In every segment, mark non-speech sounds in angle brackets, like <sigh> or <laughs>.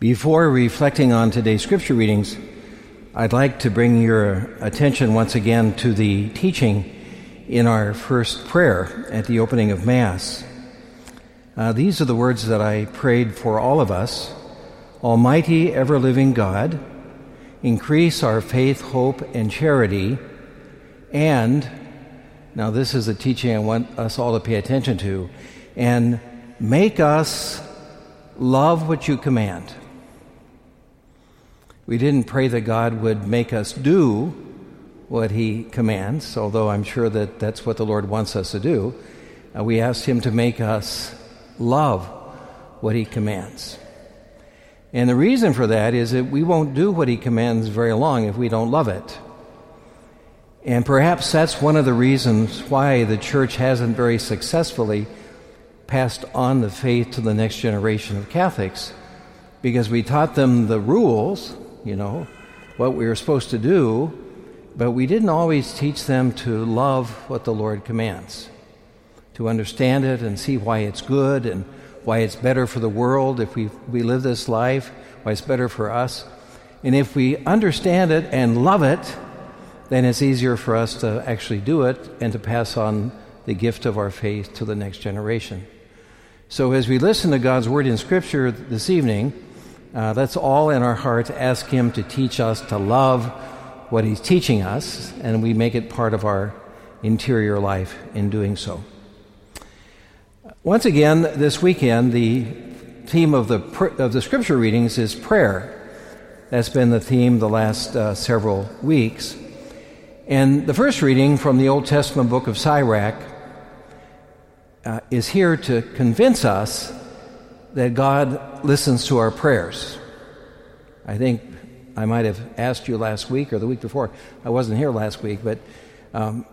Before reflecting on today's scripture readings, I'd like to bring your attention once again to the teaching in our first prayer at the opening of Mass. Uh, these are the words that I prayed for all of us Almighty, ever living God, increase our faith, hope, and charity, and, now this is a teaching I want us all to pay attention to, and make us love what you command. We didn't pray that God would make us do what He commands, although I'm sure that that's what the Lord wants us to do. Uh, we asked Him to make us love what He commands. And the reason for that is that we won't do what He commands very long if we don't love it. And perhaps that's one of the reasons why the church hasn't very successfully passed on the faith to the next generation of Catholics because we taught them the rules you know, what we were supposed to do, but we didn't always teach them to love what the Lord commands, to understand it and see why it's good and why it's better for the world if we, we live this life, why it's better for us. And if we understand it and love it, then it's easier for us to actually do it and to pass on the gift of our faith to the next generation. So as we listen to God's word in Scripture this evening, uh, let's all in our hearts ask Him to teach us to love what He's teaching us, and we make it part of our interior life in doing so. Once again, this weekend, the theme of the, of the scripture readings is prayer. That's been the theme the last uh, several weeks. And the first reading from the Old Testament book of Sirach uh, is here to convince us that God listens to our prayers. I think I might have asked you last week or the week before. I wasn't here last week, but um,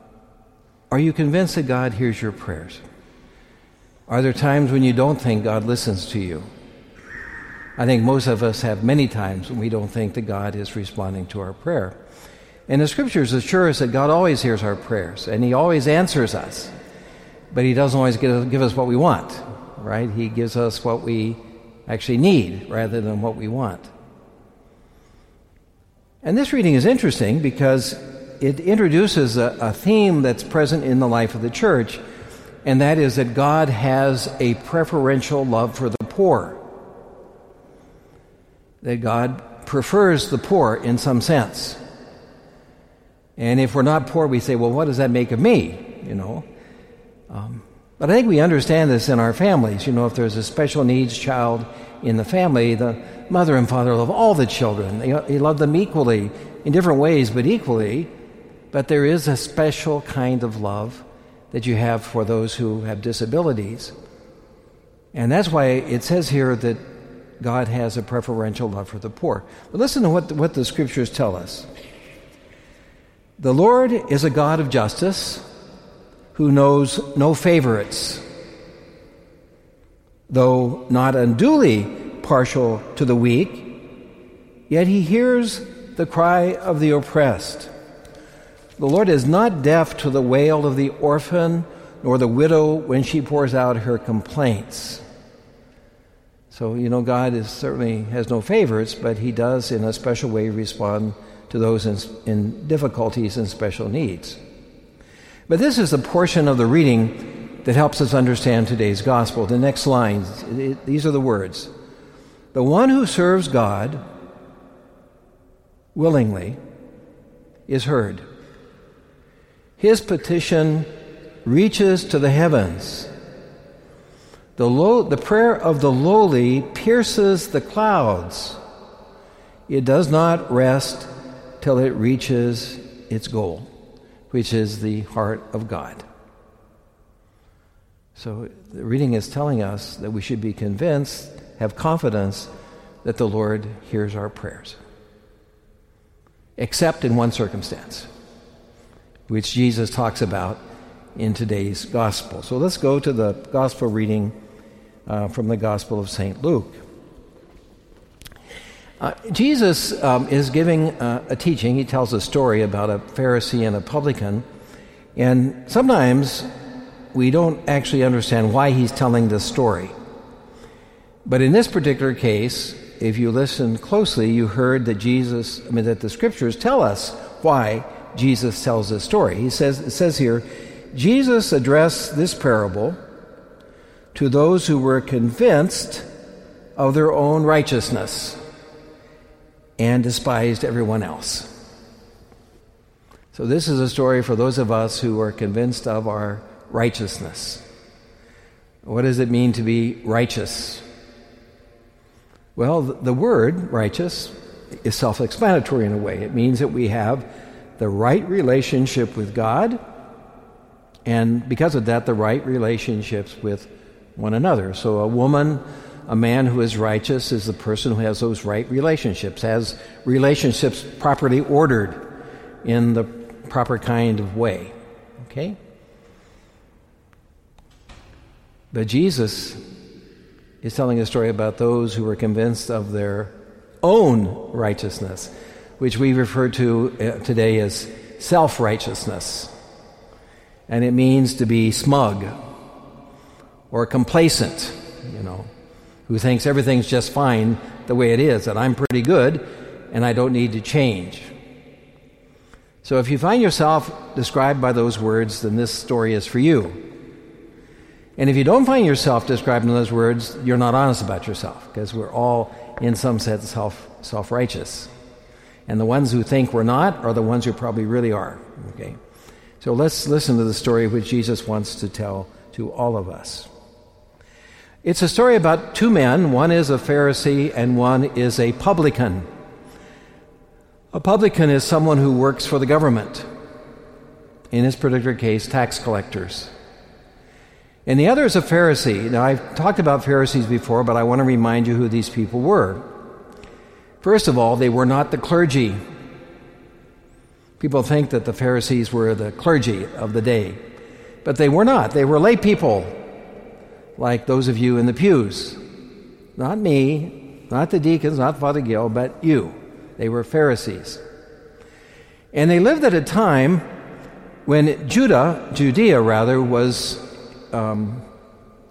are you convinced that God hears your prayers? Are there times when you don't think God listens to you? I think most of us have many times when we don't think that God is responding to our prayer. And the scriptures assure us that God always hears our prayers and He always answers us, but He doesn't always give, give us what we want right? He gives us what we actually need rather than what we want. And this reading is interesting because it introduces a, a, theme that's present in the life of the church, and that is that God has a preferential love for the poor. That God prefers the poor in some sense. And if we're not poor, we say, well, what does that make of me? You know. Um, but I think we understand this in our families. You know, if there's a special needs child in the family, the mother and father love all the children. They, they love them equally, in different ways, but equally. But there is a special kind of love that you have for those who have disabilities. And that's why it says here that God has a preferential love for the poor. But listen to what what the scriptures tell us. The Lord is a God of justice who knows no favorites, though not unduly partial to the weak, yet he hears the cry of the oppressed. The Lord is not deaf to the wail of the orphan nor the widow when she pours out her complaints. So, you know, God is certainly has no favorites, but he does in a special way respond to those in, in difficulties and special needs. But this is the portion of the reading that helps us understand today's gospel. The next lines, these are the words The one who serves God willingly is heard. His petition reaches to the heavens. The, low, the prayer of the lowly pierces the clouds. It does not rest till it reaches its goal which is the heart of God. So the reading is telling us that we should be convinced, have confidence that the Lord hears our prayers. Except in one circumstance, which Jesus talks about in today's gospel. So let's go to the gospel reading uh, from the Gospel of St. Luke. Uh, Jesus um, is giving uh, a teaching. He tells a story about a Pharisee and a publican. And sometimes we don't actually understand why he's telling this story. But in this particular case, if you listen closely, you heard that Jesus, I mean, that the scriptures tell us why Jesus tells this story. He says, it says here, Jesus addressed this parable to those who were convinced of their own righteousness and despised everyone else. So, this is a story for those of us who are convinced of our righteousness. What does it mean to be righteous? Well, the word righteous is self explanatory in a way. It means that we have the right relationship with God, and because of that, the right relationships with one another. So, a woman, a man who is righteous is the person who has those right relationships, has relationships properly ordered in the proper kind of way. Okay? But Jesus is telling a story about those who were convinced of their own righteousness, which we refer to uh, today as self righteousness. And it means to be smug or complacent, you know, who thinks everything's just fine the way it is, that I'm pretty good and I don't need to change. So if you find yourself described by those words, then this story is for you. And if you don't find yourself described in those words, you're not honest about yourself, because we're all, in some sense, self self righteous. And the ones who think we're not are the ones who probably really are. Okay? So let's listen to the story which Jesus wants to tell to all of us. It's a story about two men. One is a Pharisee and one is a publican. A publican is someone who works for the government. In this particular case, tax collectors. And the other is a Pharisee. Now, I've talked about Pharisees before, but I want to remind you who these people were. First of all, they were not the clergy. People think that the Pharisees were the clergy of the day, but they were not. They were lay people, like those of you in the pews. Not me, not the deacons, not Father Gill, but you. They were Pharisees. And they lived at a time when Judah, Judea rather, was um,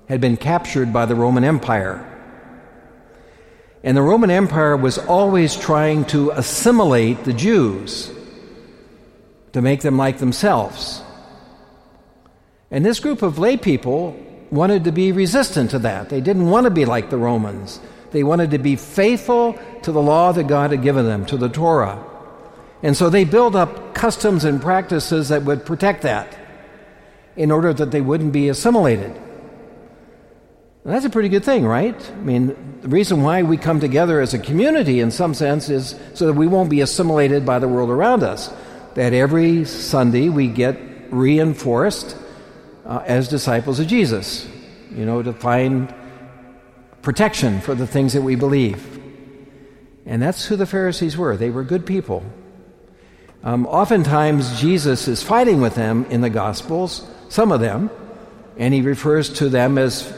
had been captured by the Roman Empire. And the Roman Empire was always trying to assimilate the Jews to make them like themselves. And this group of lay people wanted to be resistant to that. They didn't want to be like the Romans. They wanted to be faithful to the law that God had given them, to the Torah. And so they built up customs and practices that would protect that in order that they wouldn't be assimilated. And that's a pretty good thing, right? I mean, the reason why we come together as a community, in some sense, is so that we won't be assimilated by the world around us. That every Sunday we get reinforced uh, as disciples of Jesus, you know, to find protection for the things that we believe. And that's who the Pharisees were. They were good people. Um, oftentimes, Jesus is fighting with them in the Gospels some of them, and he refers to them as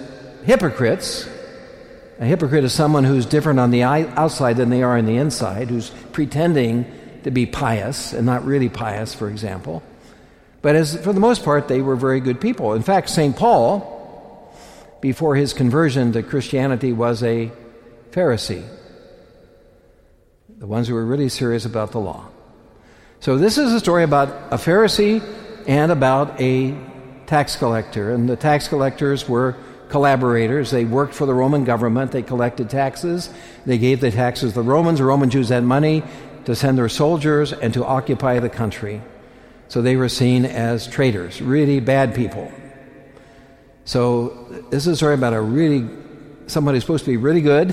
hypocrites. A hypocrite is someone who's different on the outside than they are on the inside, who's pretending to be pious and not really pious, for example. But as, for the most part, they were very good people. In fact, St. Paul, before his conversion to Christianity, was a Pharisee. The ones who were really serious about the law. So, this is a story about a Pharisee and about a tax collector, and the tax collectors were collaborators. They worked for the Roman government. They collected taxes. They gave the taxes to the Romans. The Roman Jews had money to send their soldiers and to occupy the country. So they were seen as traitors, really bad people. So this is a story about a really someone who's supposed to be really good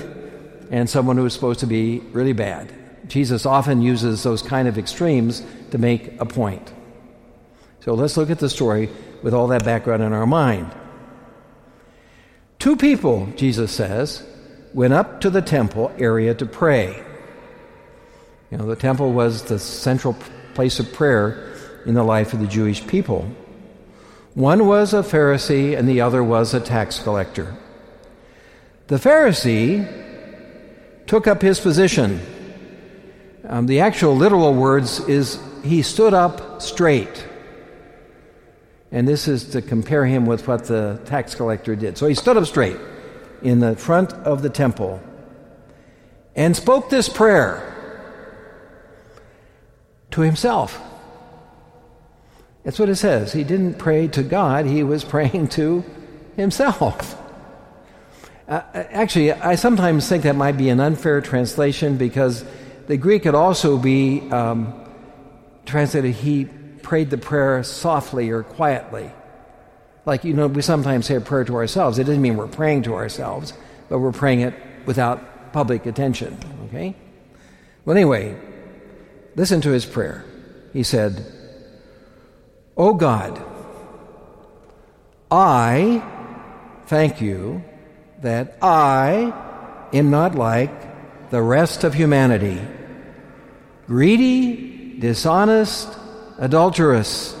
and someone who is supposed to be really bad. Jesus often uses those kind of extremes to make a point. So let's look at the story with all that background in our mind. Two people, Jesus says, went up to the temple area to pray. You know, the temple was the central place of prayer in the life of the Jewish people. One was a Pharisee and the other was a tax collector. The Pharisee took up his position. Um, the actual literal words is he stood up straight. And this is to compare him with what the tax collector did. So he stood up straight in the front of the temple. and spoke this prayer to himself. That's what it says. He didn't pray to God, he was praying to himself. Uh, actually, I sometimes think that might be an unfair translation because the Greek could also be um, translated, he prayed the prayer softly or quietly. Like, you know, we sometimes say a prayer to ourselves. It doesn't mean we're praying to ourselves, but we're praying it without public attention, okay? Well, anyway, listen to his prayer. He said, O God, I thank you that I am not like the rest of humanity, greedy, dishonest, adulterous,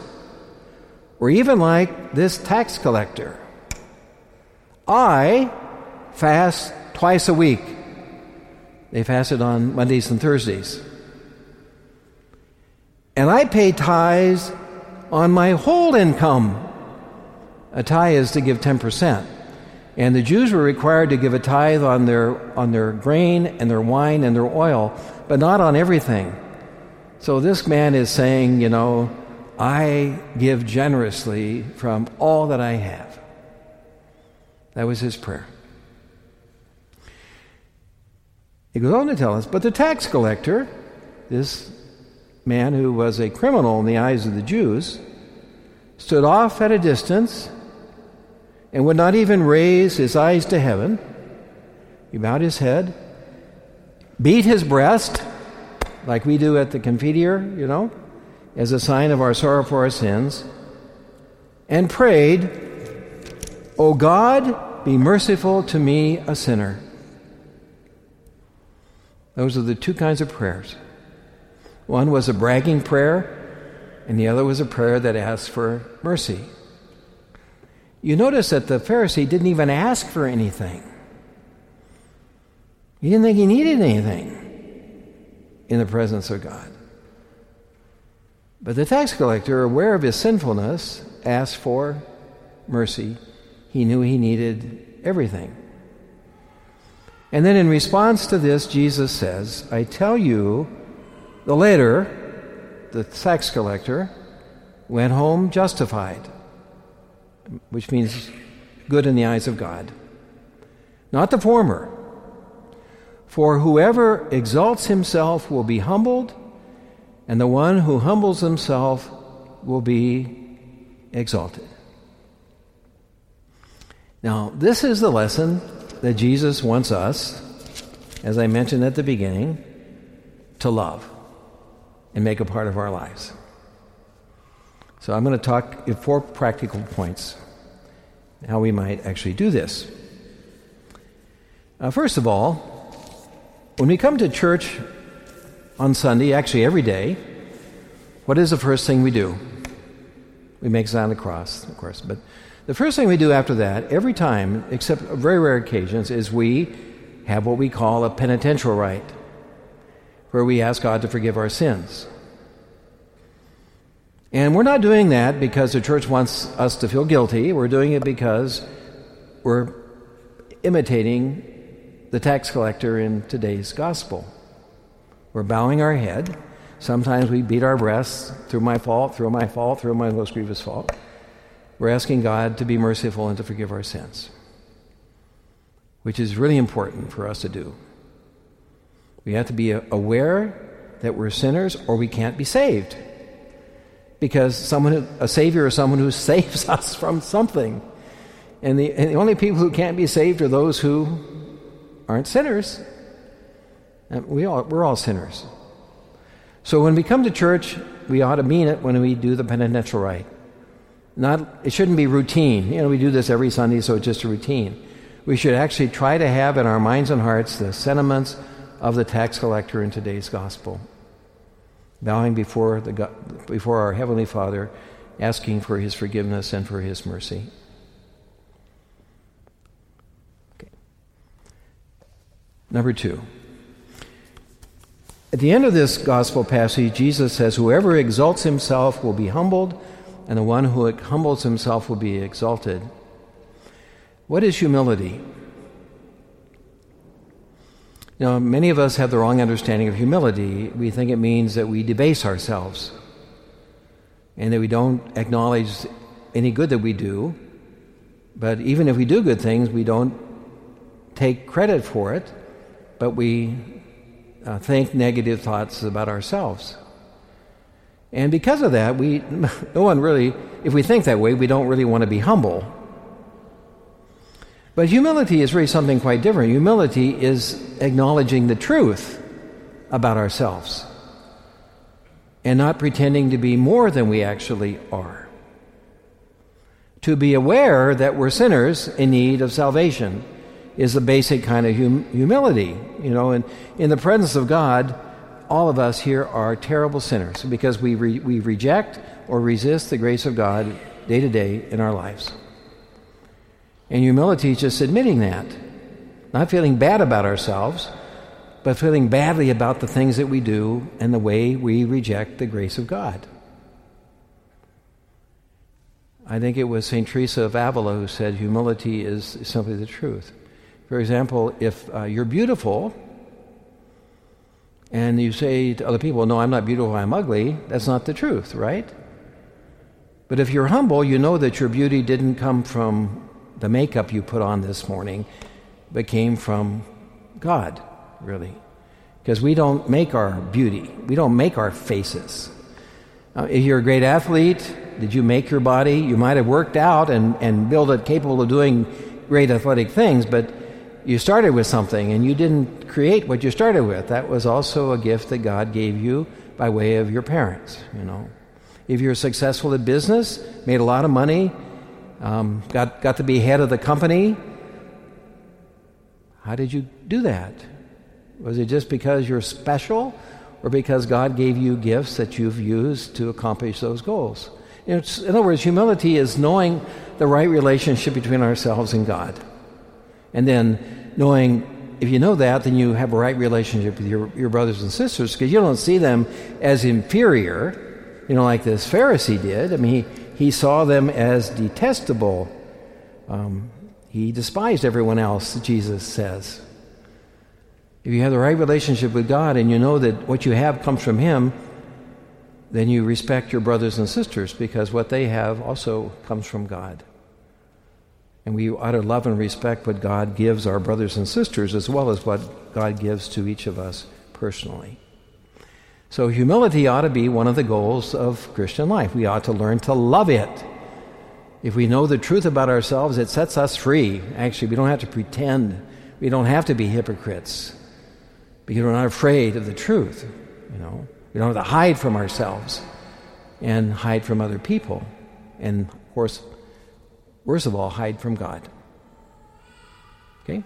or even like this tax collector. I fast twice a week. They fasted on Mondays and Thursdays. And I pay tithes on my whole income. A tithe is to give 10%. And the Jews were required to give a tithe on their, on their grain and their wine and their oil, but not on everything. So this man is saying, you know, I give generously from all that I have. That was his prayer. He goes on to tell us, but the tax collector, this man who was a criminal in the eyes of the Jews, stood off at a distance and would not even raise his eyes to heaven. He bowed his head, beat his breast, like we do at the Confiteor, you know, as a sign of our sorrow for our sins, and prayed, O God, be merciful to me, a sinner. Those are the two kinds of prayers. One was a bragging prayer, and the other was a prayer that asked for mercy. You notice that the Pharisee didn't even ask for anything. He didn't think he needed anything in the presence of God. But the tax collector, aware of his sinfulness, asked for mercy. He knew he needed everything. And then in response to this, Jesus says, I tell you, the later, the tax collector, went home justified, which means good in the eyes of God. Not the former. For whoever exalts himself will be humbled, and the one who humbles himself will be exalted. Now, this is the lesson that Jesus wants us, as I mentioned at the beginning, to love and make a part of our lives. So I'm going to talk in four practical points how we might actually do this. Uh, first of all, when we come to church on Sunday, actually every day, what is the first thing we do? We make sign of the cross, of course. But the first thing we do after that, every time, except very rare occasions, is we have what we call a penitential rite, where we ask God to forgive our sins. And we're not doing that because the church wants us to feel guilty. We're doing it because we're imitating the tax collector in today's gospel. We're bowing our head. Sometimes we beat our breasts through my fault, through my fault, through my most grievous fault. We're asking God to be merciful and to forgive our sins, which is really important for us to do. We have to be aware that we're sinners or we can't be saved. Because someone, a savior is someone who <laughs> saves us from something. And the, and the only people who can't be saved are those who aren't sinners. We all, we're all sinners. So when we come to church, we ought to mean it when we do the penitential rite. Not, it shouldn't be routine. You know, we do this every Sunday, so it's just a routine. We should actually try to have in our minds and hearts the sentiments of the tax collector in today's gospel. Bowing before, the, before our Heavenly Father, asking for His forgiveness and for His mercy. Number two. At the end of this gospel passage, Jesus says, Whoever exalts himself will be humbled, and the one who humbles himself will be exalted. What is humility? You know, many of us have the wrong understanding of humility. We think it means that we debase ourselves and that we don't acknowledge any good that we do. But even if we do good things, we don't take credit for it, but we uh, think negative thoughts about ourselves. And because of that, we, <laughs> no one really, if we think that way, we don't really want to be humble. But humility is really something quite different. Humility is acknowledging the truth about ourselves and not pretending to be more than we actually are. To be aware that we're sinners in need of salvation is a basic kind of hum- humility. You know, and in the presence of God, all of us here are terrible sinners because we, re- we reject or resist the grace of God day to day in our lives. And humility is just admitting that, not feeling bad about ourselves, but feeling badly about the things that we do and the way we reject the grace of God. I think it was St. Teresa of Avila who said humility is simply the truth. For example, if uh, you're beautiful and you say to other people, No, I'm not beautiful, I'm ugly, that's not the truth, right? But if you're humble, you know that your beauty didn't come from the makeup you put on this morning, but came from God, really. Because we don't make our beauty, we don't make our faces. If you're a great athlete, did you make your body? You might have worked out and, and built it capable of doing great athletic things, but you started with something and you didn't create what you started with. That was also a gift that God gave you by way of your parents, you know. If you're successful in business, made a lot of money, um, got, got to be head of the company. How did you do that? Was it just because you're special or because God gave you gifts that you've used to accomplish those goals? in other words, humility is knowing the right relationship between ourselves and God. And then knowing, if you know that, then you have a right relationship with your, your brothers and sisters because you don't see them as inferior, you know, like this Pharisee did. I mean, he, he saw them as detestable. Um, he despised everyone else, Jesus says. If you have the right relationship with God and you know that what you have comes from Him, then you respect your brothers and sisters because what they have also comes from God. And we ought to love and respect what God gives our brothers and sisters as well as what God gives to each of us personally. So, humility ought to be one of the goals of Christian life. We ought to learn to love it. If we know the truth about ourselves, it sets us free. Actually, we don't have to pretend. We don't have to be hypocrites because we're not afraid of the truth. You know, we don't have to hide from ourselves and hide from other people. And of course, worst of all, hide from God. Okay?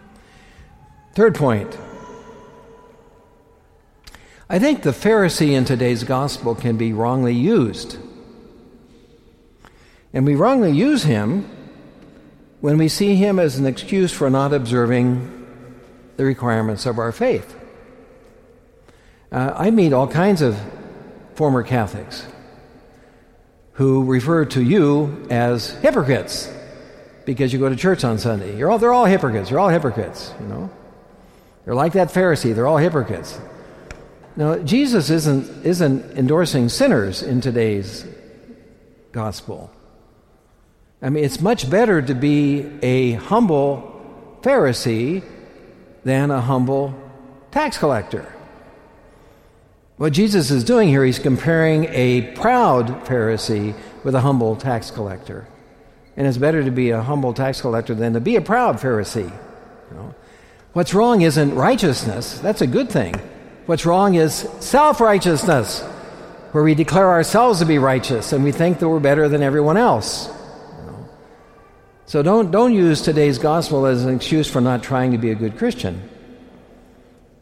Third point I think the Pharisee in today's gospel can be wrongly used. And we wrongly use him when we see him as an excuse for not observing the requirements of our faith. Uh, I meet all kinds of former Catholics who refer to you as hypocrites because you go to church on Sunday. All, they're all hypocrites. You're all hypocrites, you know. They're like that Pharisee. They're all hypocrites. Now, Jesus isn't, isn't endorsing sinners in today's gospel. I mean, it's much better to be a humble Pharisee than a humble tax collector. What Jesus is doing here, he's comparing a proud Pharisee with a humble tax collector. And it's better to be a humble tax collector than to be a proud Pharisee. You know? What's wrong isn't righteousness, that's a good thing. What's wrong is self righteousness, where we declare ourselves to be righteous and we think that we're better than everyone else. So don't, don't use today's gospel as an excuse for not trying to be a good Christian.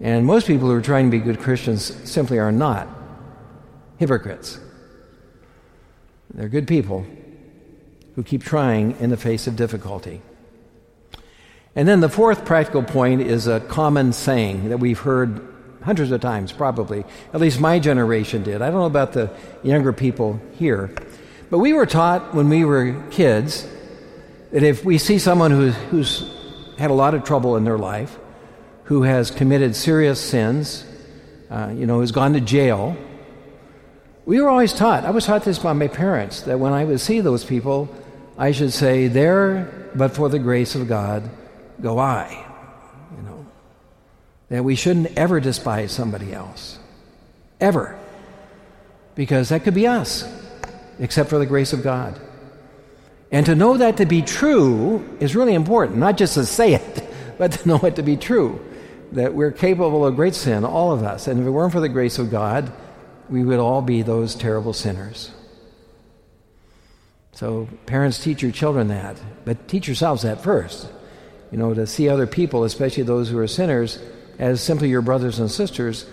And most people who are trying to be good Christians simply are not hypocrites. They're good people who keep trying in the face of difficulty. And then the fourth practical point is a common saying that we've heard hundreds of times, probably. At least my generation did. I don't know about the younger people here. But we were taught when we were kids that if we see someone who's, who's had a lot of trouble in their life, who has committed serious sins, uh, you know, who's gone to jail. We were always taught, I was taught this by my parents, that when I would see those people, I should say, There, but for the grace of God, go I. That we shouldn't ever despise somebody else. Ever. Because that could be us, except for the grace of God. And to know that to be true is really important, not just to say it, <laughs> but to know it to be true. That we're capable of great sin, all of us. And if it weren't for the grace of God, we would all be those terrible sinners. So, parents, teach your children that, but teach yourselves that first. You know, to see other people, especially those who are sinners, as simply your brothers and sisters,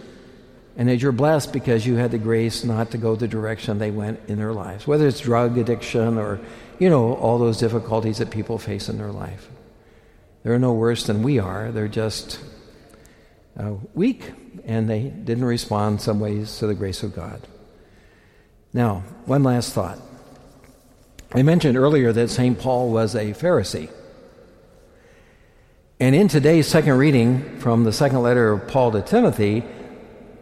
and that you're blessed because you had the grace not to go the direction they went in their lives, whether it's drug addiction or, you know, all those difficulties that people face in their life. They're no worse than we are. They're just uh, weak, and they didn't respond some ways to the grace of God. Now, one last thought. I mentioned earlier that St. Paul was a Pharisee. And in today's second reading from the second letter of Paul to Timothy,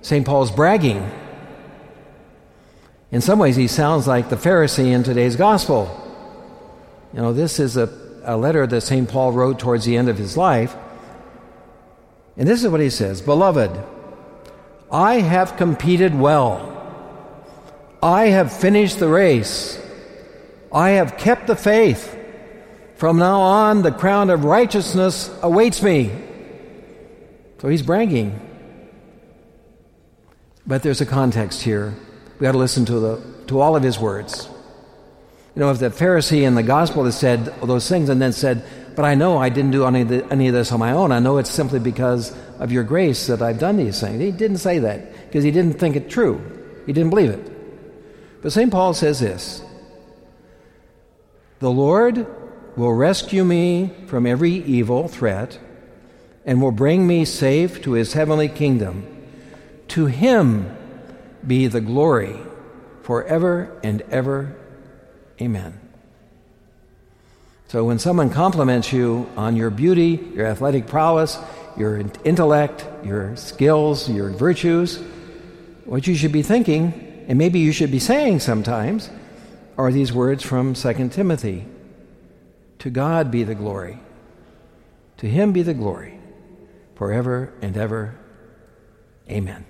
St. Paul's bragging. In some ways, he sounds like the Pharisee in today's gospel. You know, this is a, a letter that St. Paul wrote towards the end of his life. And this is what he says Beloved, I have competed well. I have finished the race. I have kept the faith. From now on, the crown of righteousness awaits me. So he's bragging. But there's a context here. We got to listen to, the, to all of his words. You know, if the Pharisee in the gospel had said those things and then said, But I know I didn't do any of, the, any of this on my own, I know it's simply because of your grace that I've done these things. He didn't say that because he didn't think it true, he didn't believe it. But St. Paul says this The Lord will rescue me from every evil threat and will bring me safe to his heavenly kingdom. To him be the glory forever and ever. Amen. So when someone compliments you on your beauty, your athletic prowess, your intellect, your skills, your virtues, what you should be thinking, and maybe you should be saying sometimes, are these words from 2 Timothy To God be the glory, to Him be the glory, forever and ever. Amen.